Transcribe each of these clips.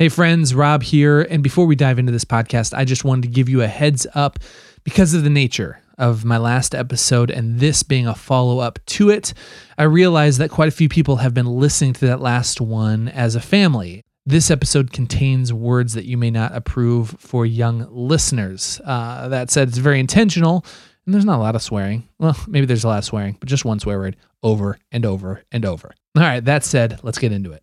Hey, friends, Rob here. And before we dive into this podcast, I just wanted to give you a heads up because of the nature of my last episode and this being a follow up to it. I realized that quite a few people have been listening to that last one as a family. This episode contains words that you may not approve for young listeners. Uh, that said, it's very intentional, and there's not a lot of swearing. Well, maybe there's a lot of swearing, but just one swear word over and over and over. All right, that said, let's get into it.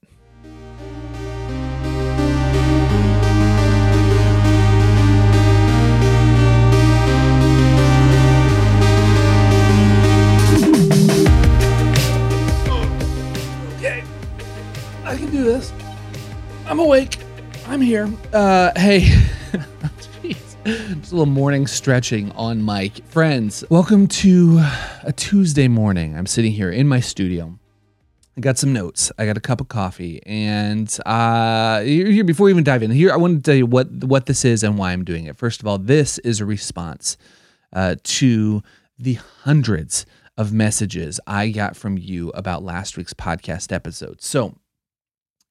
Awake. I'm here. Uh, hey. Just a little morning stretching on mic. Friends, welcome to a Tuesday morning. I'm sitting here in my studio. I got some notes. I got a cup of coffee, and uh, here before we even dive in, here I want to tell you what what this is and why I'm doing it. First of all, this is a response uh, to the hundreds of messages I got from you about last week's podcast episode. So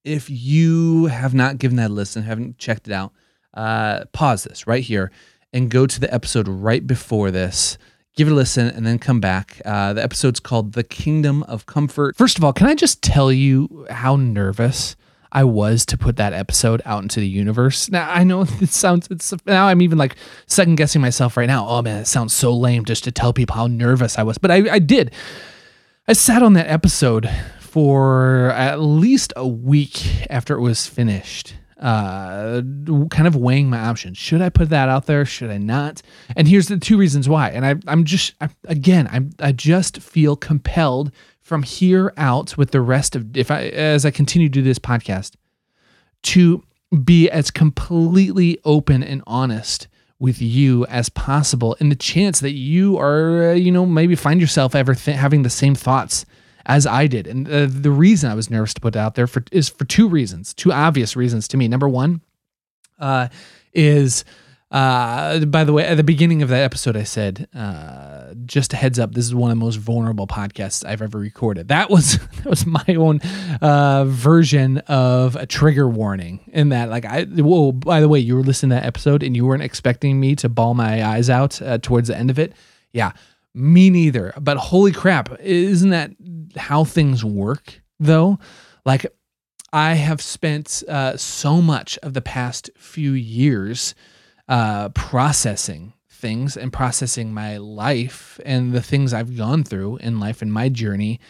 if you have not given that listen, haven't checked it out, uh, pause this right here and go to the episode right before this. Give it a listen and then come back. Uh, the episode's called The Kingdom of Comfort. First of all, can I just tell you how nervous I was to put that episode out into the universe? Now, I know it sounds, it's now I'm even like second guessing myself right now. Oh man, it sounds so lame just to tell people how nervous I was, but I, I did. I sat on that episode for at least a week after it was finished, uh, kind of weighing my options. Should I put that out there? Should I not? And here's the two reasons why. And I, I'm just, I, again, I'm, I just feel compelled from here out with the rest of, if I, as I continue to do this podcast, to be as completely open and honest with you as possible and the chance that you are, uh, you know, maybe find yourself ever th- having the same thoughts as I did. And uh, the reason I was nervous to put out there for is for two reasons, two obvious reasons to me. Number one uh, is, uh, by the way, at the beginning of that episode, I said, uh, just a heads up, this is one of the most vulnerable podcasts I've ever recorded. That was that was my own uh, version of a trigger warning. In that, like, I whoa, by the way, you were listening to that episode and you weren't expecting me to bawl my eyes out uh, towards the end of it. Yeah, me neither. But holy crap, isn't that how things work though? Like I have spent uh, so much of the past few years uh, processing things and processing my life and the things I've gone through in life and my journey.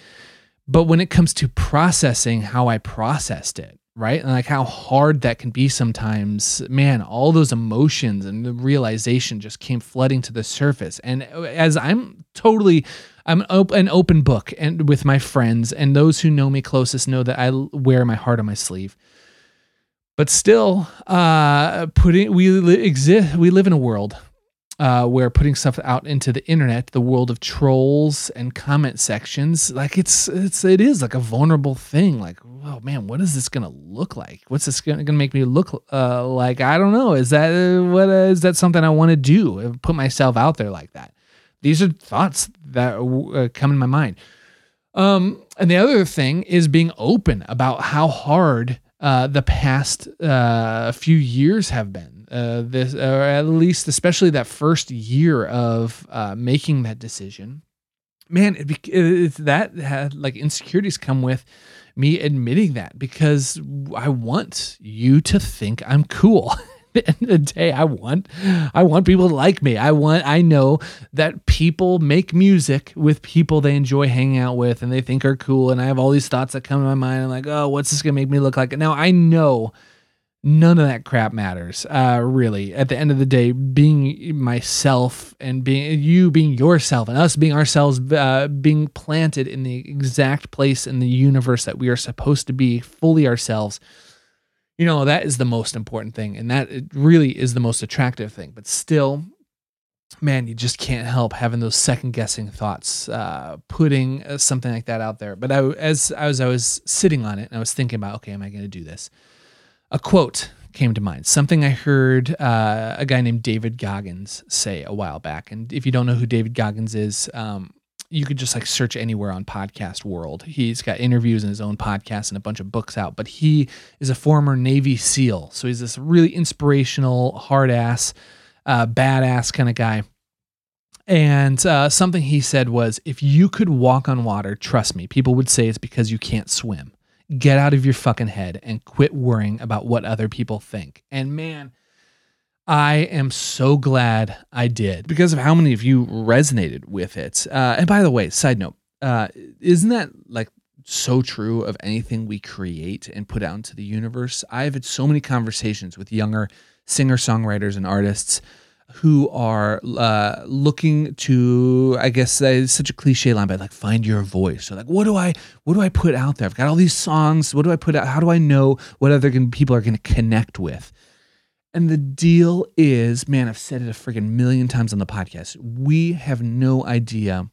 But when it comes to processing how I processed it, right? And like how hard that can be sometimes. Man, all those emotions and the realization just came flooding to the surface. And as I'm totally I'm an open book and with my friends and those who know me closest know that I wear my heart on my sleeve. But still, uh, putting we exist, we live in a world uh, where putting stuff out into the internet, the world of trolls and comment sections, like it's it's it is like a vulnerable thing. Like, oh man, what is this gonna look like? What's this gonna, gonna make me look uh, like? I don't know. Is that uh, what uh, is that something I want to do? Uh, put myself out there like that. These are thoughts that uh, come in my mind. Um, and the other thing is being open about how hard uh, the past uh, few years have been uh, this, or at least especially that first year of uh, making that decision, man, it, it, that had like insecurities come with me admitting that because I want you to think I'm cool. the end of the day, I want I want people to like me. I want I know that people make music with people they enjoy hanging out with and they think are cool. And I have all these thoughts that come to my mind. I'm like, oh, what's this gonna make me look like? Now I know none of that crap matters uh really. At the end of the day being myself and being you being yourself and us being ourselves uh, being planted in the exact place in the universe that we are supposed to be fully ourselves you know that is the most important thing. And that really is the most attractive thing. But still man you just can't help having those second guessing thoughts uh putting uh, something like that out there. But I, as, as i was sitting on it and i was thinking about okay am i going to do this a quote came to mind, something I heard uh, a guy named David Goggins say a while back. And if you don't know who David Goggins is, um, you could just like search anywhere on podcast world. He's got interviews in his own podcast and a bunch of books out, but he is a former Navy SEAL. So he's this really inspirational, hard ass, uh, badass kind of guy. And uh, something he said was if you could walk on water, trust me, people would say it's because you can't swim. Get out of your fucking head and quit worrying about what other people think. And man, I am so glad I did because of how many of you resonated with it. Uh, and by the way, side note, uh, isn't that like so true of anything we create and put out into the universe? I've had so many conversations with younger singer songwriters and artists who are uh, looking to, I guess, such a cliche line, but like find your voice. So like, what do I, what do I put out there? I've got all these songs. What do I put out? How do I know what other people are going to connect with? And the deal is, man, I've said it a freaking million times on the podcast. We have no idea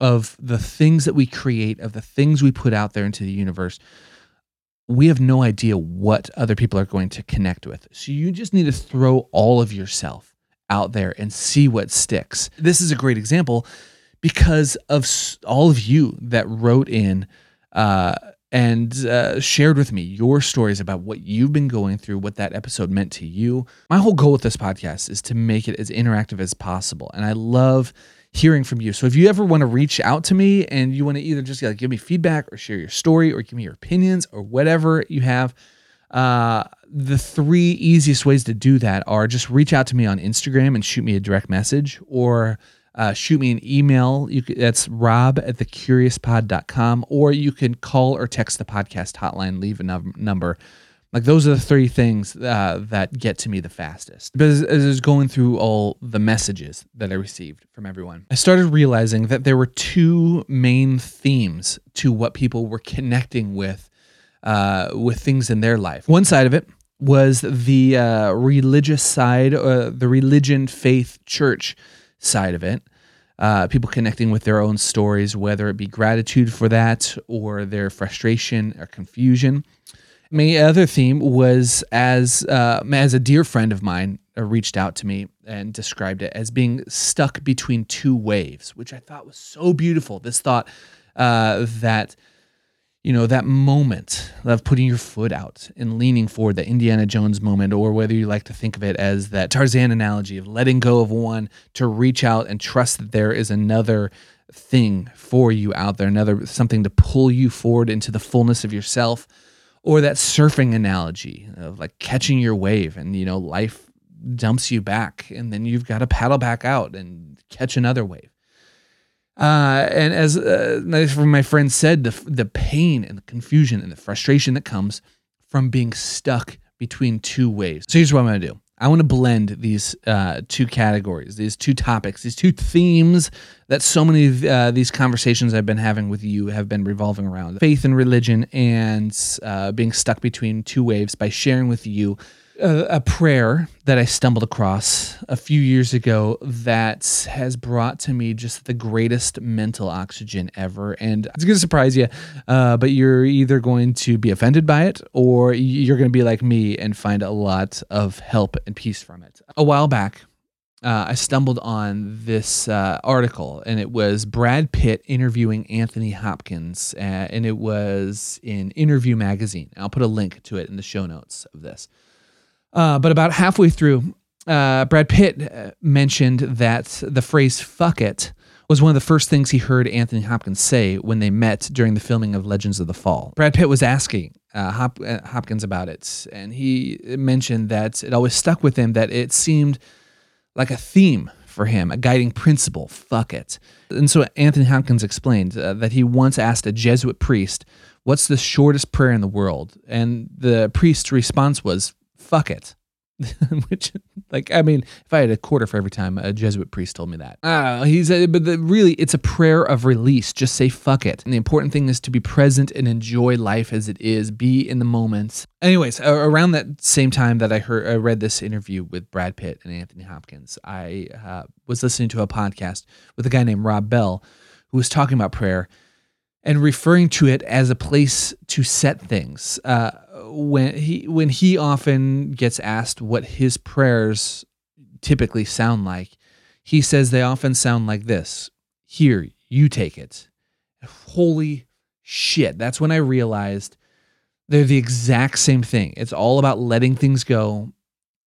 of the things that we create, of the things we put out there into the universe. We have no idea what other people are going to connect with. So you just need to throw all of yourself out there and see what sticks. This is a great example because of all of you that wrote in uh, and uh, shared with me your stories about what you've been going through, what that episode meant to you. My whole goal with this podcast is to make it as interactive as possible. And I love hearing from you. So if you ever want to reach out to me and you want to either just like, give me feedback or share your story or give me your opinions or whatever you have, uh, the three easiest ways to do that are just reach out to me on Instagram and shoot me a direct message or uh, shoot me an email. You can, that's rob at thecuriouspod.com, or you can call or text the podcast hotline, leave a num- number. Like those are the three things uh, that get to me the fastest. But as, as I was going through all the messages that I received from everyone, I started realizing that there were two main themes to what people were connecting with, uh, with things in their life. One side of it was the uh, religious side, uh, the religion, faith, church side of it. Uh, people connecting with their own stories, whether it be gratitude for that or their frustration or confusion. My other theme was as uh, as a dear friend of mine uh, reached out to me and described it as being stuck between two waves, which I thought was so beautiful. This thought uh, that you know, that moment of putting your foot out and leaning forward, the Indiana Jones moment, or whether you like to think of it as that Tarzan analogy of letting go of one to reach out and trust that there is another thing for you out there, another something to pull you forward into the fullness of yourself, or that surfing analogy of like catching your wave and, you know, life dumps you back and then you've got to paddle back out and catch another wave. Uh, and as uh, my friend said, the, the pain and the confusion and the frustration that comes from being stuck between two waves. So here's what I'm going to do. I want to blend these uh, two categories, these two topics, these two themes that so many of uh, these conversations I've been having with you have been revolving around faith and religion and uh, being stuck between two waves by sharing with you a, a, prayer that I stumbled across a few years ago that has brought to me just the greatest mental oxygen ever. And it's going to surprise you, uh, but you're either going to be offended by it or you're going to be like me and find a lot of help and peace from it. A while back, uh, I stumbled on this uh, article, and it was Brad Pitt interviewing Anthony Hopkins, uh, and it was in Interview Magazine. I'll put a link to it in the show notes of this. Uh, but about halfway through, uh, Brad Pitt uh, mentioned that the phrase fuck it was one of the first things he heard Anthony Hopkins say when they met during the filming of Legends of the Fall. Brad Pitt was asking uh, Hop- uh, Hopkins about it, and he mentioned that it always stuck with him that it seemed like a theme for him, a guiding principle. Fuck it. And so Anthony Hopkins explained uh, that he once asked a Jesuit priest, What's the shortest prayer in the world? And the priest's response was, fuck it. Which, like, I mean, if I had a quarter for every time a Jesuit priest told me that, I don't know. He's, a, but the, really, it's a prayer of release. Just say fuck it. And the important thing is to be present and enjoy life as it is. Be in the moment. Anyways, around that same time that I heard, I read this interview with Brad Pitt and Anthony Hopkins, I uh, was listening to a podcast with a guy named Rob Bell who was talking about prayer and referring to it as a place to set things. Uh, when he when he often gets asked what his prayers typically sound like, he says they often sound like this: "Here, you take it. Holy shit. That's when I realized they're the exact same thing. It's all about letting things go.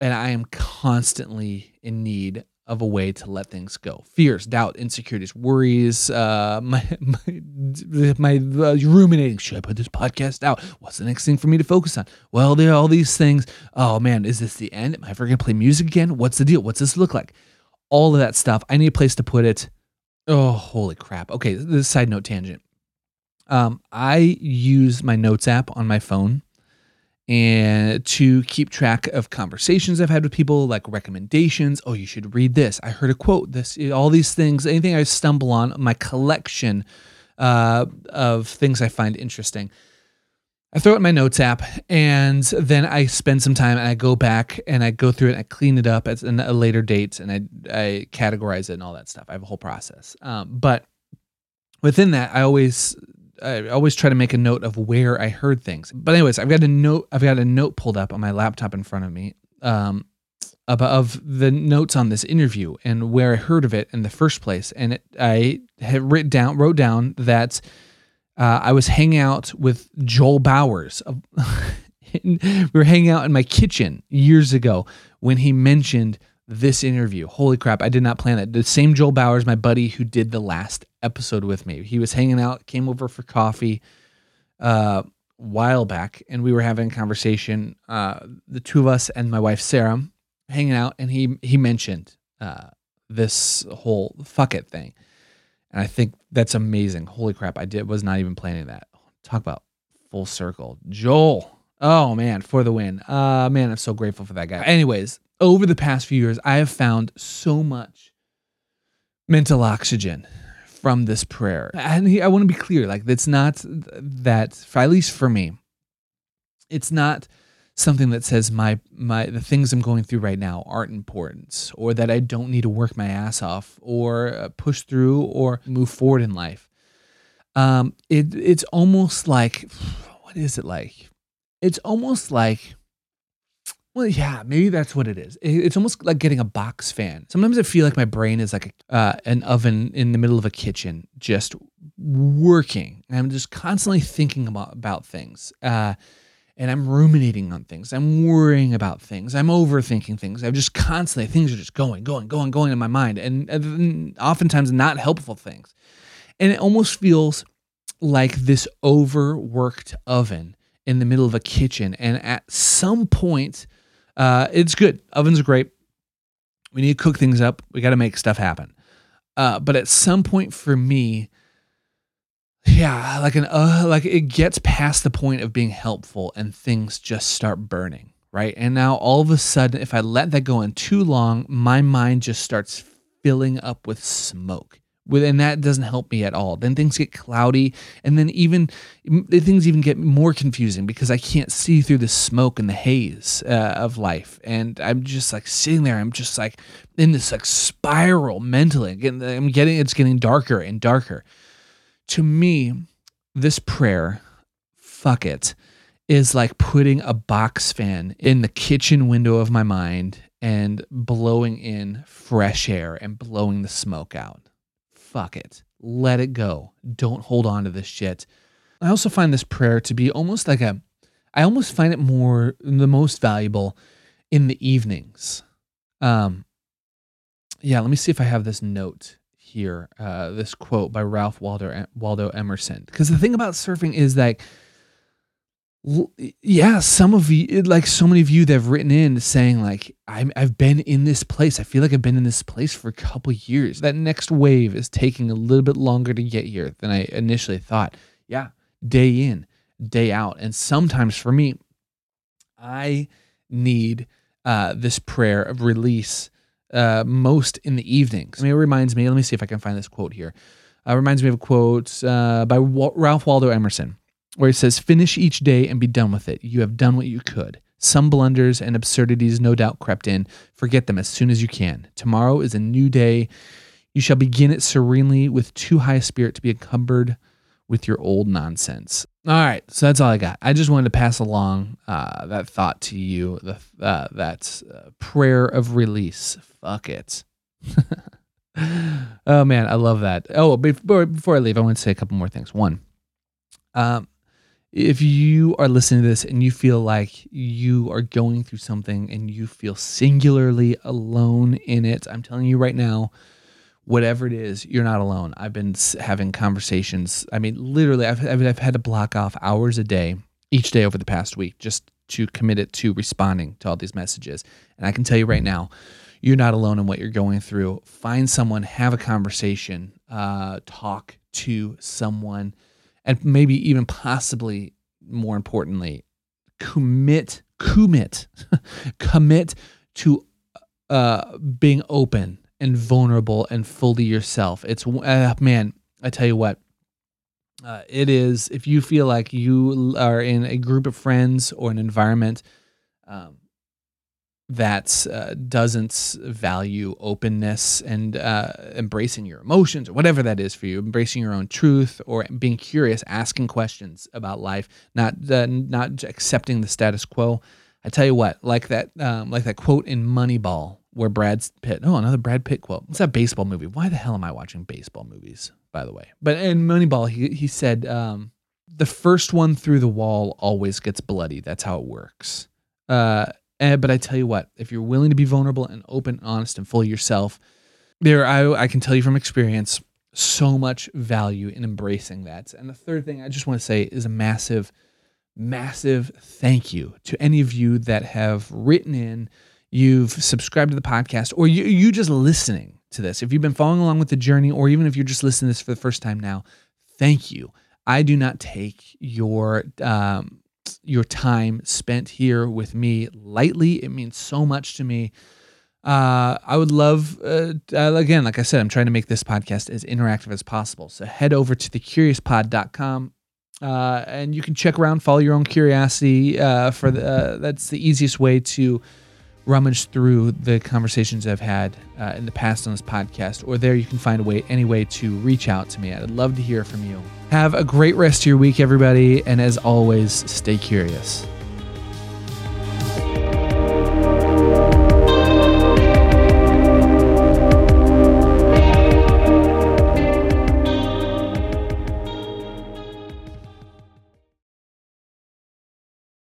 And I am constantly in need of a way to let things go. Fears, doubt, insecurities, worries, uh, my my, my uh, ruminating. Should I put this podcast out? What's the next thing for me to focus on? Well, there are all these things. Oh man, is this the end? Am I ever gonna play music again? What's the deal? What's this look like? All of that stuff. I need a place to put it. Oh, holy crap. Okay, this side note tangent. Um, I use my notes app on my phone and to keep track of conversations I've had with people, like recommendations. Oh, you should read this. I heard a quote. This, all these things, anything I stumble on, my collection uh, of things I find interesting. I throw it in my notes app, and then I spend some time and I go back and I go through it and I clean it up at a later date and I I categorize it and all that stuff. I have a whole process. Um, but within that, I always I always try to make a note of where I heard things. But anyways, I've got a note. I've got a note pulled up on my laptop in front of me um, of the notes on this interview and where I heard of it in the first place. And it, I had written down, wrote down that uh, I was hanging out with Joel Bowers. we were hanging out in my kitchen years ago when he mentioned this interview. Holy crap, I did not plan that. The same Joel Bowers, my buddy who did the last episode with me. He was hanging out, came over for coffee uh, a while back, and we were having a conversation, uh, the two of us and my wife Sarah, hanging out, and he he mentioned uh, this whole fuck it thing. And I think that's amazing. Holy crap, I did was not even planning that. Talk about full circle. Joel. Oh man, for the win. Uh man, I'm so grateful for that guy. Anyways, over the past few years, I have found so much mental oxygen from this prayer. And I want to be clear like, it's not that, at least for me, it's not something that says my my the things I'm going through right now aren't important or that I don't need to work my ass off or uh, push through or move forward in life. Um it it's almost like what is it like? It's almost like well, yeah, maybe that's what it is. It's almost like getting a box fan. Sometimes I feel like my brain is like a, uh, an oven in the middle of a kitchen, just working. And I'm just constantly thinking about, about things. Uh, and I'm ruminating on things. I'm worrying about things. I'm overthinking things. I'm just constantly, things are just going, going, going, going in my mind. And, and oftentimes not helpful things. And it almost feels like this overworked oven in the middle of a kitchen. And at some point, uh, it's good. Ovens are great. We need to cook things up. We got to make stuff happen. Uh, but at some point for me, yeah, like an uh, like it gets past the point of being helpful and things just start burning, right? And now all of a sudden, if I let that go on too long, my mind just starts filling up with smoke and that doesn't help me at all. Then things get cloudy, and then even things even get more confusing because I can't see through the smoke and the haze uh, of life, and I'm just like sitting there. I'm just like in this like spiral mentally. And I'm getting it's getting darker and darker. To me, this prayer, fuck it, is like putting a box fan in the kitchen window of my mind and blowing in fresh air and blowing the smoke out fuck it. Let it go. Don't hold on to this shit. I also find this prayer to be almost like a, I almost find it more, the most valuable in the evenings. Um, yeah, let me see if I have this note here, uh, this quote by Ralph Waldo, Waldo Emerson. Because the thing about surfing is that yeah, some of you, like so many of you that have written in saying like, I'm, I've been in this place. I feel like I've been in this place for a couple years. That next wave is taking a little bit longer to get here than I initially thought. Yeah, day in, day out. And sometimes for me, I need uh, this prayer of release uh, most in the evenings. I mean, it reminds me, let me see if I can find this quote here. Uh, reminds me of a quote uh, by Ralph Waldo Emerson where he says, Finish each day and be done with it. You have done what you could. Some blunders and absurdities no doubt crept in. Forget them as soon as you can. Tomorrow is a new day. You shall begin it serenely with too high a spirit to be encumbered with your old nonsense. All right, so that's all I got. I just wanted to pass along uh, that thought to you, the, uh, that uh, prayer of release. Fuck it. oh man, I love that. Oh, before before I leave, I want to say a couple more things. One, um, if you are listening to this and you feel like you are going through something and you feel singularly alone in it, I'm telling you right now, whatever it is, you're not alone. I've been having conversations. I mean, literally, I've, I've had to block off hours a day each day over the past week just to commit it to responding to all these messages. And I can tell you right now, you're not alone in what you're going through. Find someone, have a conversation, uh, talk to someone, and maybe even possibly more importantly, commit, commit, commit to uh, being open and vulnerable and fully yourself. It's uh, man, I tell you what, uh, it is. If you feel like you are in a group of friends or an environment um, that uh, doesn't value openness and uh, embracing your emotions or whatever that is for you, embracing your own truth or being curious, asking questions about life, not uh, not accepting the status quo. I tell you what, like that, um, like that quote in Moneyball where Brad Pitt. Oh, another Brad Pitt quote. What's that baseball movie? Why the hell am I watching baseball movies? By the way, but in Moneyball, he he said um, the first one through the wall always gets bloody. That's how it works. Uh, uh, but I tell you what, if you're willing to be vulnerable and open, honest, and full yourself, there I, I can tell you from experience, so much value in embracing that. And the third thing I just want to say is a massive, massive thank you to any of you that have written in, you've subscribed to the podcast, or you you just listening to this. If you've been following along with the journey, or even if you're just listening to this for the first time now, thank you. I do not take your um, your time spent here with me lightly. It means so much to me. Uh, I would love, uh, uh, again, like I said, I'm trying to make this podcast as interactive as possible. So head over to thecuriouspod.com uh, and you can check around, follow your own curiosity. Uh, for the, uh, that's the easiest way to rummage through the conversations I've had uh, in the past on this podcast, or there you can find a way, any way to reach out to me. I'd love to hear from you. Have a great rest of your week, everybody. And as always, stay curious.